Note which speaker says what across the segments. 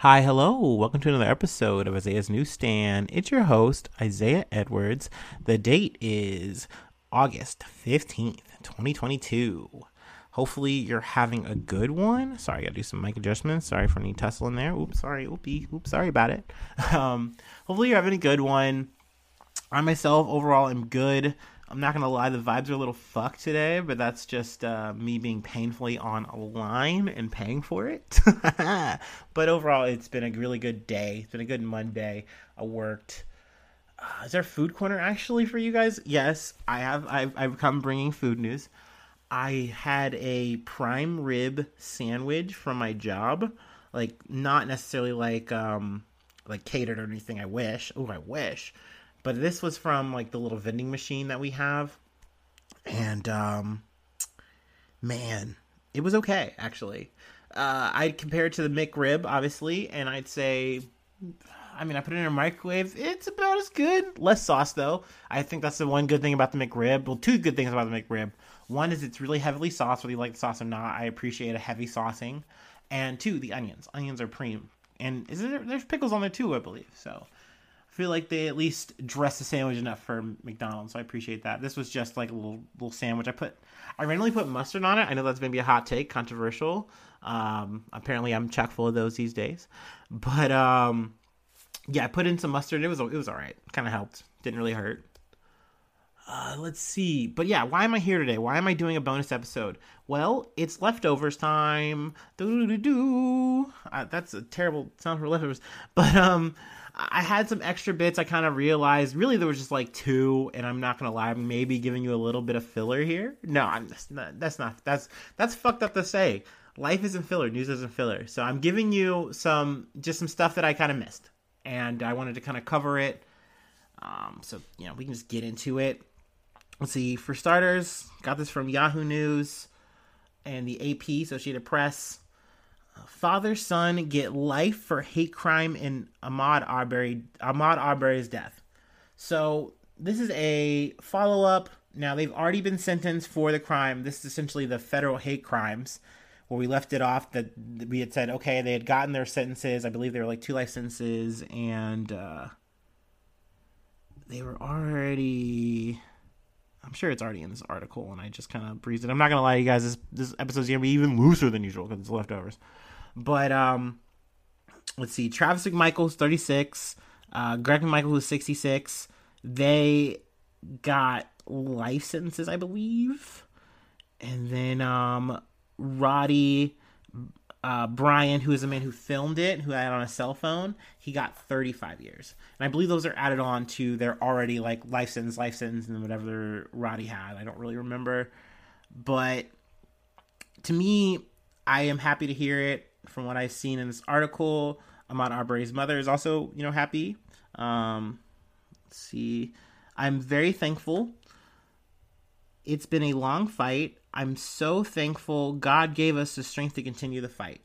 Speaker 1: Hi, hello. Welcome to another episode of Isaiah's Newsstand. It's your host, Isaiah Edwards. The date is August 15th, 2022. Hopefully, you're having a good one. Sorry, I gotta do some mic adjustments. Sorry for any tussle in there. Oops, sorry. Oopie. Oops, sorry about it. Um, hopefully, you're having a good one. I myself, overall, am good. I'm not gonna lie, the vibes are a little fucked today, but that's just uh, me being painfully on a line and paying for it. but overall, it's been a really good day. It's been a good Monday. I worked. Uh, is there food corner actually for you guys? Yes, I have. I've, I've come bringing food news. I had a prime rib sandwich from my job, like not necessarily like um like catered or anything. I wish. Oh, I wish but this was from like the little vending machine that we have. And um man it was okay actually. Uh i'd compare it to the mcrib obviously and i'd say i mean i put it in a microwave it's about as good. Less sauce though. I think that's the one good thing about the mcrib. Well two good things about the mcrib. One is it's really heavily sauced whether you like the sauce or not. I appreciate a heavy saucing. And two the onions. Onions are preem and is there, there's pickles on there too i believe so feel like they at least dress the sandwich enough for McDonald's. So I appreciate that. This was just like a little little sandwich. I put I randomly put mustard on it. I know that's maybe a hot take, controversial. Um, apparently I'm chock full of those these days. But um, yeah, I put in some mustard. It was it was all right. Kind of helped. Didn't really hurt. Uh, let's see. But yeah, why am I here today? Why am I doing a bonus episode? Well, it's leftovers time. Uh, that's a terrible sound for leftovers. But um, I had some extra bits. I kind of realized really there was just like two, and I'm not gonna lie, I'm maybe giving you a little bit of filler here. No, I'm that's not that's not that's that's fucked up to say. Life isn't filler, news isn't filler. So I'm giving you some just some stuff that I kind of missed, and I wanted to kind of cover it. Um, so you know we can just get into it. Let's see. For starters, got this from Yahoo News and the AP, Associated Press father son get life for hate crime in Ahmaud Arbery Ahmaud Arbery's death. So this is a follow up. Now they've already been sentenced for the crime. This is essentially the federal hate crimes where we left it off that we had said okay they had gotten their sentences. I believe they were like two life sentences and uh, they were already. I'm sure it's already in this article, and I just kind of breezed it. I'm not gonna lie to you guys. This this episode's gonna be even looser than usual because it's leftovers. But um, let's see, Travis McMichael's 36, uh, Greg McMichael who's 66. They got life sentences, I believe, and then um, Roddy. Uh, Bryan, who is the man who filmed it, who had it on a cell phone, he got 35 years. And I believe those are added on to their already like life sentence, life sentence, and whatever Roddy had. I don't really remember. But to me, I am happy to hear it from what I've seen in this article, Ahmaud Arbery's mother is also, you know, happy. Um, let's see. I'm very thankful. It's been a long fight. I'm so thankful God gave us the strength to continue the fight.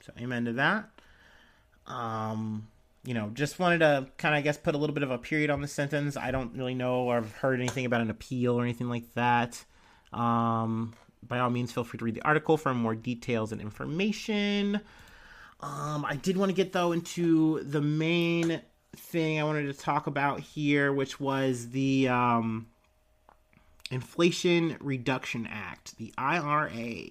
Speaker 1: So, amen to that. Um, you know, just wanted to kind of, I guess, put a little bit of a period on the sentence. I don't really know or have heard anything about an appeal or anything like that. Um, by all means, feel free to read the article for more details and information. Um, I did want to get though into the main thing I wanted to talk about here, which was the um, Inflation Reduction Act, the IRA.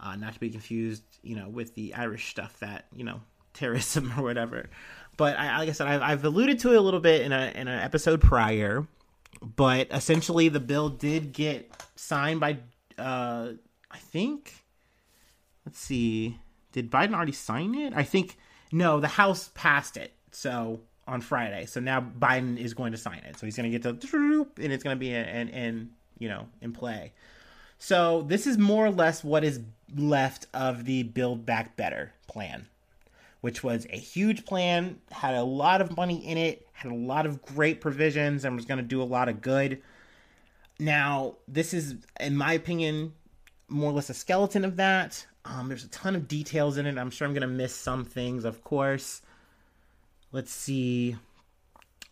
Speaker 1: Uh, not to be confused, you know, with the Irish stuff that you know, terrorism or whatever. But I, like I said, I've, I've alluded to it a little bit in a in an episode prior. But essentially, the bill did get signed by uh, I think. Let's see. Did Biden already sign it? I think no. The House passed it. So on Friday. So now Biden is going to sign it. So he's going to get to and it's going to be in, in you know in play. So this is more or less what is left of the Build Back Better plan, which was a huge plan, had a lot of money in it, had a lot of great provisions, and was going to do a lot of good. Now, this is, in my opinion, more or less a skeleton of that. Um, there's a ton of details in it. I'm sure I'm going to miss some things, of course. Let's see.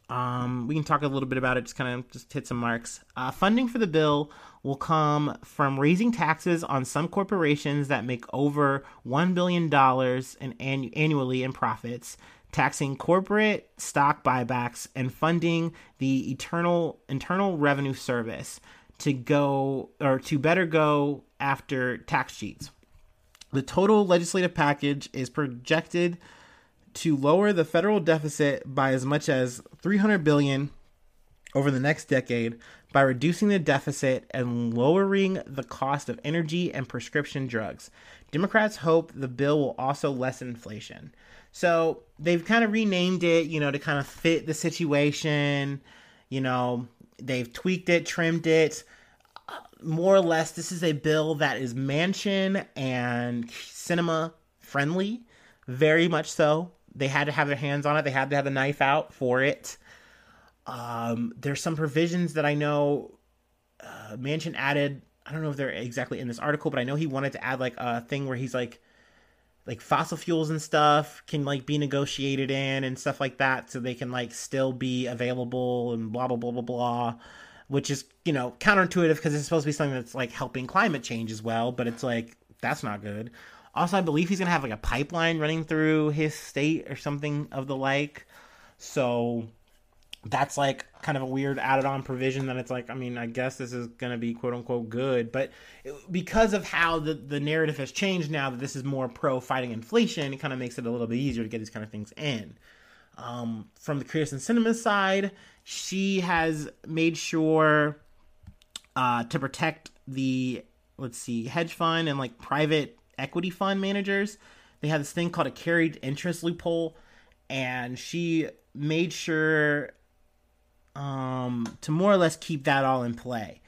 Speaker 1: Um, we can talk a little bit about it, just kind of just hit some marks. Uh, funding for the bill will come from raising taxes on some corporations that make over $1 billion in annually in profits, taxing corporate stock buybacks, and funding the eternal internal revenue service to go or to better go after tax cheats. The total legislative package is projected to lower the federal deficit by as much as 300 billion over the next decade by reducing the deficit and lowering the cost of energy and prescription drugs. Democrats hope the bill will also lessen inflation. So they've kind of renamed it, you know, to kind of fit the situation. You know, they've tweaked it, trimmed it. More or less, this is a bill that is Manchin and Sinema friendly, very much so. They had to have their hands on it. They had to have the knife out for it. Um, there's some provisions that I know uh, Manchin added. I don't know if they're exactly in this article, but I know he wanted to add like a thing where he's like, like fossil fuels and stuff can like be negotiated in and stuff like that, so they can like still be available and blah blah blah blah blah. Which is you know counterintuitive because it's supposed to be something that's like helping climate change as well, but it's like that's not good. Also, I believe he's gonna have like a pipeline running through his state or something of the like. So that's like kind of a weird added on provision that it's like i mean i guess this is going to be quote unquote good but because of how the, the narrative has changed now that this is more pro fighting inflation it kind of makes it a little bit easier to get these kind of things in um, from the Kyrsten Sinema side she has made sure uh, to protect the let's see hedge fund and like private equity fund managers they have this thing called a carried interest loophole and she made sure um, to more or less keep that all in play.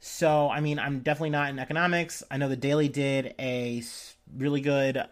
Speaker 1: So, I mean, I'm definitely not in economics. I know the Daily did a really good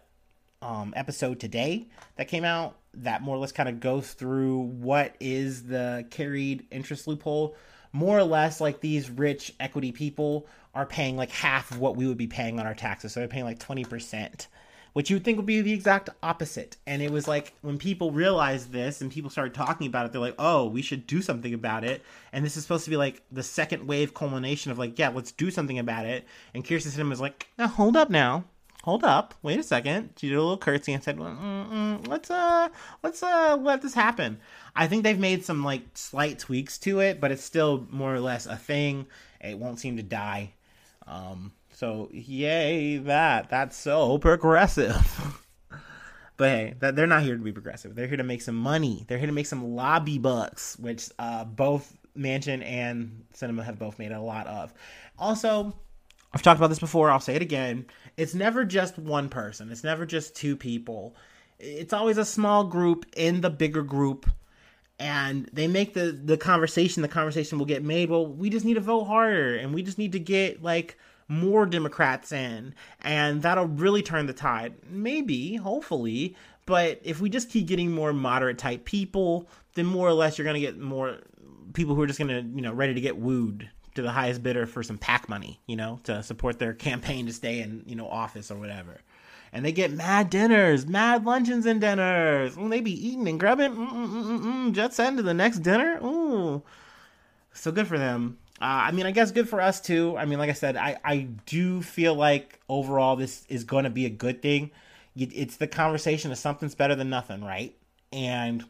Speaker 1: um, episode today that came out that more or less kind of goes through what is the carried interest loophole. More or less, like these rich equity people are paying like half of what we would be paying on our taxes. So they're paying like 20% which you would think would be the exact opposite. And it was like when people realized this and people started talking about it, they're like, oh, we should do something about it. And this is supposed to be like the second wave culmination of like, yeah, let's do something about it. And Kyrsten Sinema was like, now hold up now. Hold up. Wait a second. She did a little curtsy and said, well, let's uh let's uh let this happen. I think they've made some like slight tweaks to it, but it's still more or less a thing. It won't seem to die. Um, so yay that. That's so progressive. but hey, that, they're not here to be progressive. They're here to make some money. They're here to make some lobby bucks, which uh, both Manchin and Sinema have both made a lot of. Also, I've talked about this before. I'll say it again. It's never just one person. It's never just two people. It's always a small group in the bigger group and they make the the conversation the conversation will get made well we just need to vote harder and we just need to get like more Democrats in, and that'll really turn the tide. Maybe, hopefully, but if we just keep getting more moderate type people, then more or less you're going to get more people who are just going to, you know, ready to get wooed to the highest bidder for some PAC money, you know, to support their campaign to stay in, you know, office or whatever. And they get mad dinners, mad luncheons and dinners. Ooh, they be eating and grubbing. Mm-mm-mm-mm. Jet set to the next dinner. Ooh. So good for them. Uh, I mean, I guess good for us too. I mean, like I said, I, I do feel like overall this is going to be a good thing. It's the conversation of something's better than nothing, right? And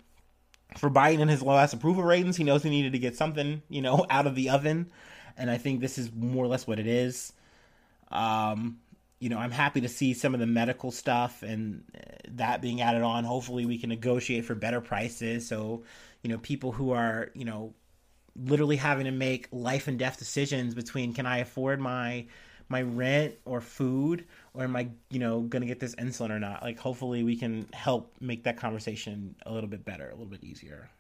Speaker 1: for Biden and his low last approval ratings, he knows he needed to get something, you know, out of the oven. And I think this is more or less what it is. Um, you know, I'm happy to see some of the medical stuff and uh, that being added on. Hopefully, we can negotiate for better prices. So, you know, people who are, you know, literally having to make life and death decisions between can I afford my my rent or food or am I, you know, going to get this insulin or not? Like hopefully we can help make that conversation a little bit better, a little bit easier.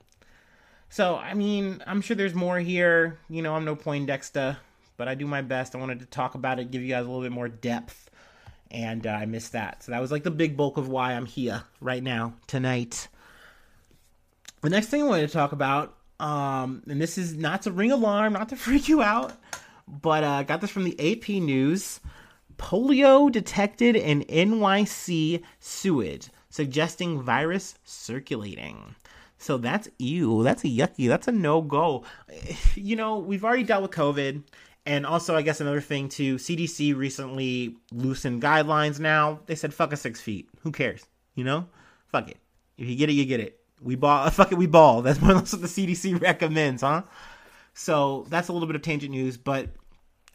Speaker 1: So, I mean, I'm sure there's more here. You know, I'm no Poindexter, but I do my best. I wanted to talk about it, give you guys a little bit more depth, and uh, I missed that. So that was like the big bulk of why I'm here right now tonight. The next thing I wanted to talk about um, and this is not to ring alarm, not to freak you out, but I uh, got this from the AP News. Polio detected in NYC sewage, suggesting virus circulating. So that's ew. That's a yucky. That's a no go. You know, we've already dealt with COVID, And also, I guess another thing too, CDC recently loosened guidelines now. They said, fuck a six feet. Who cares? You know? Fuck it. If you get it, you get it. We ball, fuck it, we ball. That's what the CDC recommends, huh? So that's a little bit of tangent news, but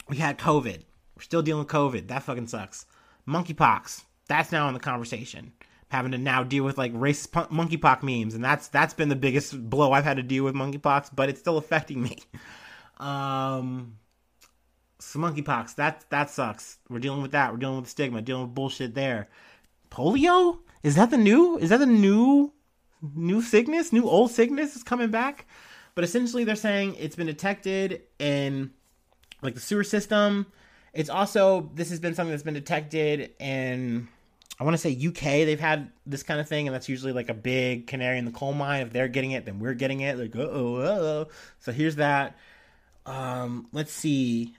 Speaker 1: we had COVID. We're still dealing with COVID. That fucking sucks. Monkeypox. That's now in the conversation. Having to now deal with like racist monkeypox memes, and that's that's been the biggest blow I've had to deal with monkeypox, but it's still affecting me. Um, monkeypox. That that sucks. We're dealing with that. We're dealing with stigma. Dealing with bullshit there. Polio. Is that the new? Is that the new new sickness? New old sickness is coming back? But essentially, they're saying it's been detected in like the sewer system. It's also this has been something that's been detected in I want to say UK. They've had this kind of thing, and that's usually like a big canary in the coal mine. If they're getting it, then we're getting it. Like, oh, oh. So here's that. Um, let's see.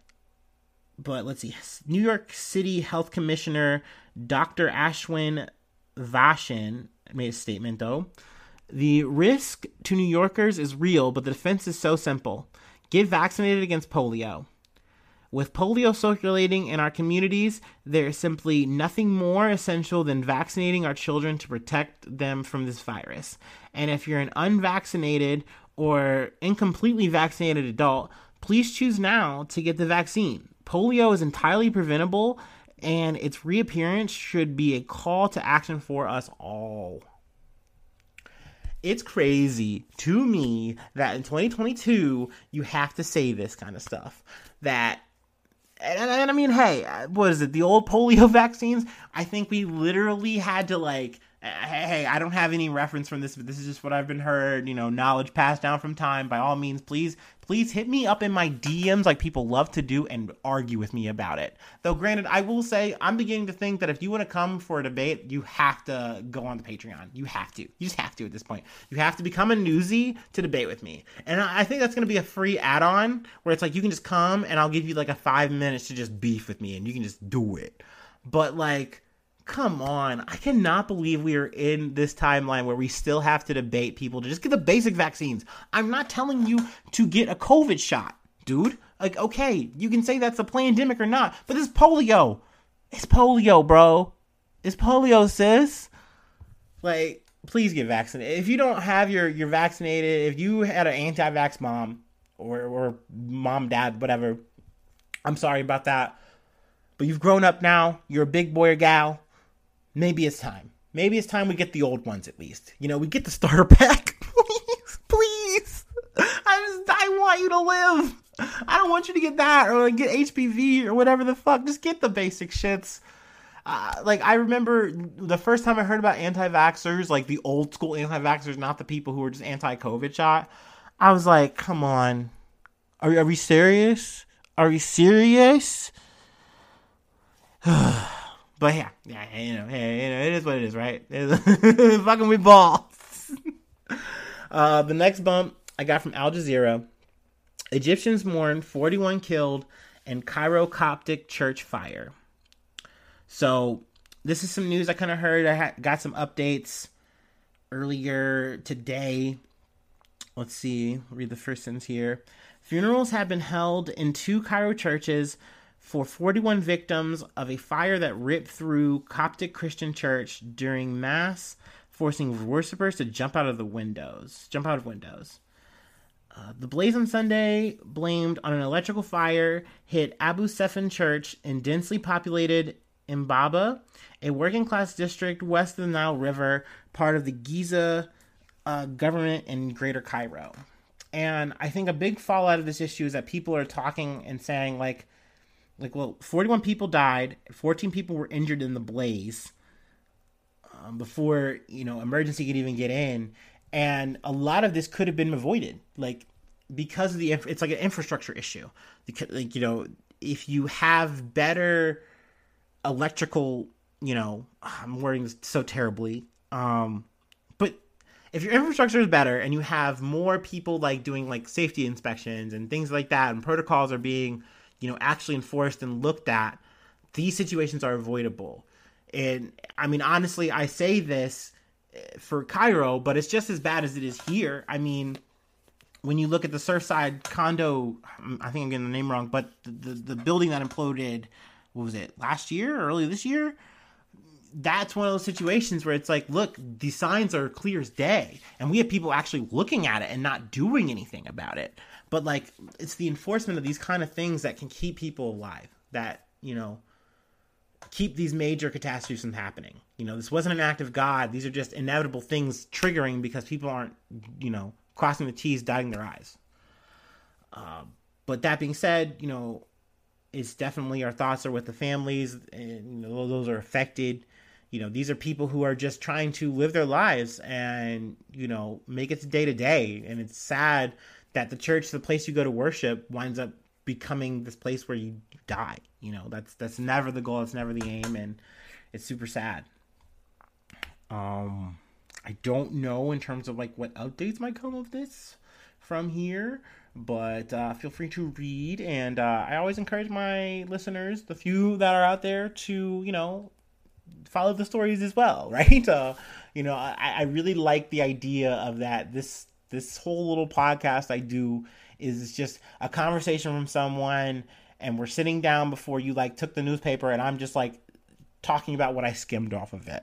Speaker 1: But let's see. New York City Health Commissioner Dr. Ashwin Vasan made a statement though. The risk to New Yorkers is real, but the defense is so simple. Get vaccinated against polio. With polio circulating in our communities, there is simply nothing more essential than vaccinating our children to protect them from this virus. And if you're an unvaccinated or incompletely vaccinated adult, please choose now to get the vaccine. Polio is entirely preventable, and its reappearance should be a call to action for us all it's crazy to me that in 2022 you have to say this kind of stuff that and, and, I mean, hey, what is it? The old polio vaccines? I think we literally had to like hey, I don't have any reference from this, but this is just what I've been heard, you know, knowledge passed down from time. By all means, please, please hit me up in my DMs like people love to do and argue with me about it. Though, granted, I will say I'm beginning to think that if you want to come for a debate, you have to go on the Patreon. You have to. You just have to at this point. You have to become a newsie to debate with me. And I think that's going to be a free add on where it's like you can just come and I'll give you like a five minutes to just beef with me and you can just do it. But like, come on. I cannot believe we are in this timeline where we still have to debate people to just get the basic vaccines. I'm not telling you to get a COVID shot, dude. Like, okay, you can say that's a pandemic or not, but this polio. It's polio, bro. It's polio, sis. Like, please get vaccinated. If you don't have your you're vaccinated, if you had an anti-vax mom or or mom, dad, whatever, I'm sorry about that. But you've grown up now. You're a big boy or gal maybe it's time. Maybe it's time we get the old ones at least. You know, we get the starter pack. please, please. I just, I want you to live. I don't want you to get that or like get HPV or whatever the fuck. Just get the basic shits. Uh, like I remember the first time I heard about anti-vaxxers, like the old school anti-vaxxers, not the people who were just anti-COVID shot. I was like, come on, are are we serious? Are we serious? But yeah, yeah, you know, hey, you know, it is what it is, right? Fucking we balls. uh, the next bump I got from Al Jazeera: Egyptians mourn 41 killed in Cairo Coptic church fire. So this is some news I kind of heard. I ha- got some updates earlier today. Let's see, read the first sentence here. Funerals have been held in two Cairo churches for 41 victims of a fire that ripped through Coptic Christian Church during Mass, forcing worshippers to jump out of the windows. Jump out of windows. Uh, the blaze on Sunday, blamed on an electrical fire, hit Abu Sefin Church in densely populated Imbaba, a working class district west of the Nile River, part of the Giza uh, government in Greater Cairo. And I think a big fallout of this issue is that people are talking and saying, like, like well 41 people died 14 people were injured in the blaze um, before you know emergency could even get in. And a lot of this could have been avoided like because of the it's like an infrastructure issue. Like you know if you have better electrical you know i'm wording this so terribly um but if your infrastructure is better and you have more people like doing like safety inspections and things like that and protocols are being you know actually enforced and looked at, these situations are avoidable. And I mean, honestly, I say this eh, for Cairo, but it's just as bad as it is here. I mean, when you look at the Surfside condo, I think I'm getting the name wrong, but the, the, the building that imploded, what was it, last year, or early this year? That's one of those situations where it's like, look, the signs are clear as day, and we have people actually looking at it and not doing anything about it. But like, it's the enforcement of these kind of things that can keep people alive. That you know, keep these major catastrophes from happening. You know, this wasn't an act of God. These are just inevitable things triggering because people aren't, you know, crossing the T's, dotting their I's. Uh, but that being said, you know, it's definitely our thoughts are with the families, and you know, those are affected. You know, these are people who are just trying to live their lives and you know make it day to day. And it's sad that the church, the place you go to worship, winds up becoming this place where you die. You know, that's that's never the goal. It's never the aim, and it's super sad. Um, I don't know in terms of like what updates might come of this from here, but uh, feel free to read. And uh, I always encourage my listeners, the few that are out there, to you know follow the stories as well, right? Uh, you know, I, I really like the idea of that. This this whole little podcast I do is just a conversation from someone and we're sitting down before you like took the newspaper and I'm just like talking about what I skimmed off of it.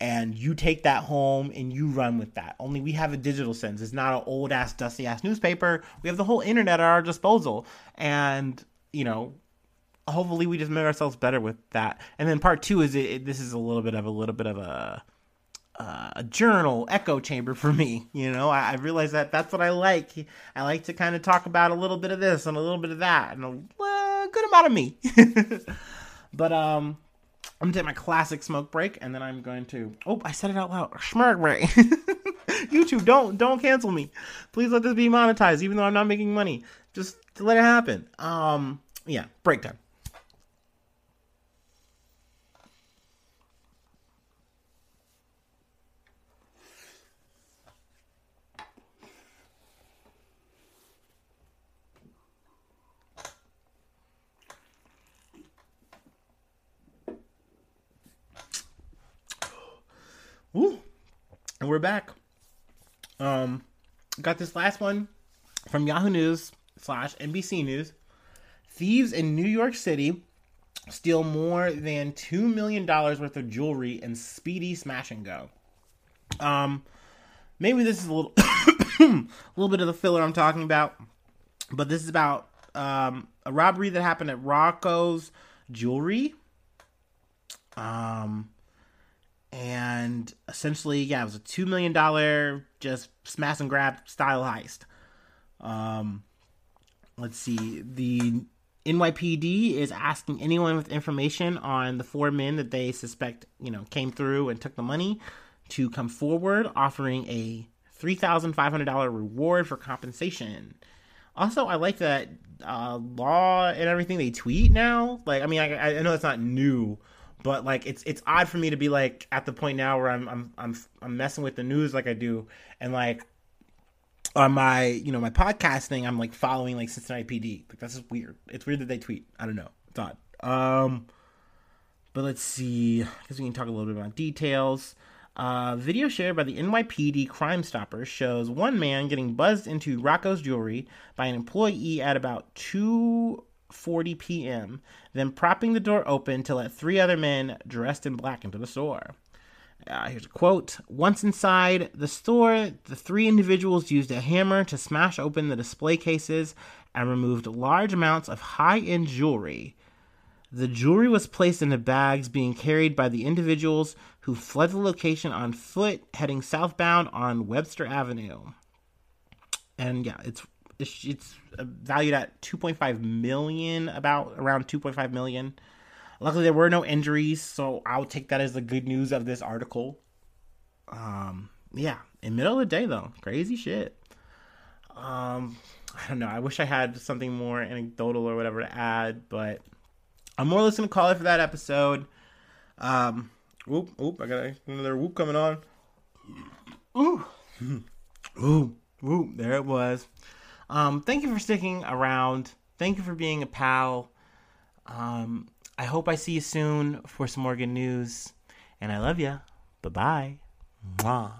Speaker 1: And you take that home and you run with that. Only we have a digital sense. It's not an old ass, dusty ass newspaper. We have the whole internet at our disposal. And, you know, hopefully we just make ourselves better with that. And then part two is it, it this is a little bit of a little bit of a uh, a journal echo chamber for me. You know, I, I realize that that's what I like. I like to kind of talk about a little bit of this and a little bit of that and a well, good amount of me. but um, I'm gonna take my classic smoke break and then I'm going to. Oh, I said it out loud. Smirk break. YouTube, don't don't cancel me. Please let this be monetized, even though I'm not making money. Just let it happen. Um, yeah, break time. Woo. And we're back. Um, got this last one from Yahoo News slash NBC News. Thieves in New York City steal more than two million dollars worth of jewelry in speedy smash and go. Um, maybe this is a little, a little bit of the filler I'm talking about, but this is about um, a robbery that happened at Rocco's Jewelry. Um, and essentially, yeah, it was a two million dollar just smash and grab style heist. Um, let's see, the NYPD is asking anyone with information on the four men that they suspect, you know, came through and took the money to come forward, offering a three thousand five hundred dollar reward for compensation. Also, I like that uh, law and everything they tweet now. Like, I mean, I, I know it's not new but like it's it's odd for me to be like at the point now where I'm I'm I'm I'm messing with the news like I do, and like on my you know my podcast thing I'm like following like Cincinnati PD. Like that's just weird. It's weird that they tweet. I don't know. It's odd. Um, but let's see. Guess we can talk a little bit about details. Uh, video shared by the NYPD Crime Stoppers shows one man getting buzzed into Rocco's jewelry by an employee at about two 40 p.m., then propping the door open to let three other men dressed in black into the store. Uh, here's a quote Once inside the store, the three individuals used a hammer to smash open the display cases and removed large amounts of high end jewelry. The jewelry was placed into bags being carried by the individuals who fled the location on foot, heading southbound on Webster Avenue. And yeah, it's it's, valued at 2.5 million, about around 2.5 million. Luckily, there were no injuries, so I'll take that as the good news of this article. Um, yeah, in middle of the day though, crazy shit. Um, I don't know. I wish I had something more anecdotal or whatever to add, but I'm more or less gonna call it for that episode. Um, whoop, whoop! I got another whoop coming on. Ooh, ooh, ooh! There it was. Um, thank you for sticking around. Thank you for being a pal. Um, I hope I see you soon for some more good news. And I love you. Bye bye. Mwah.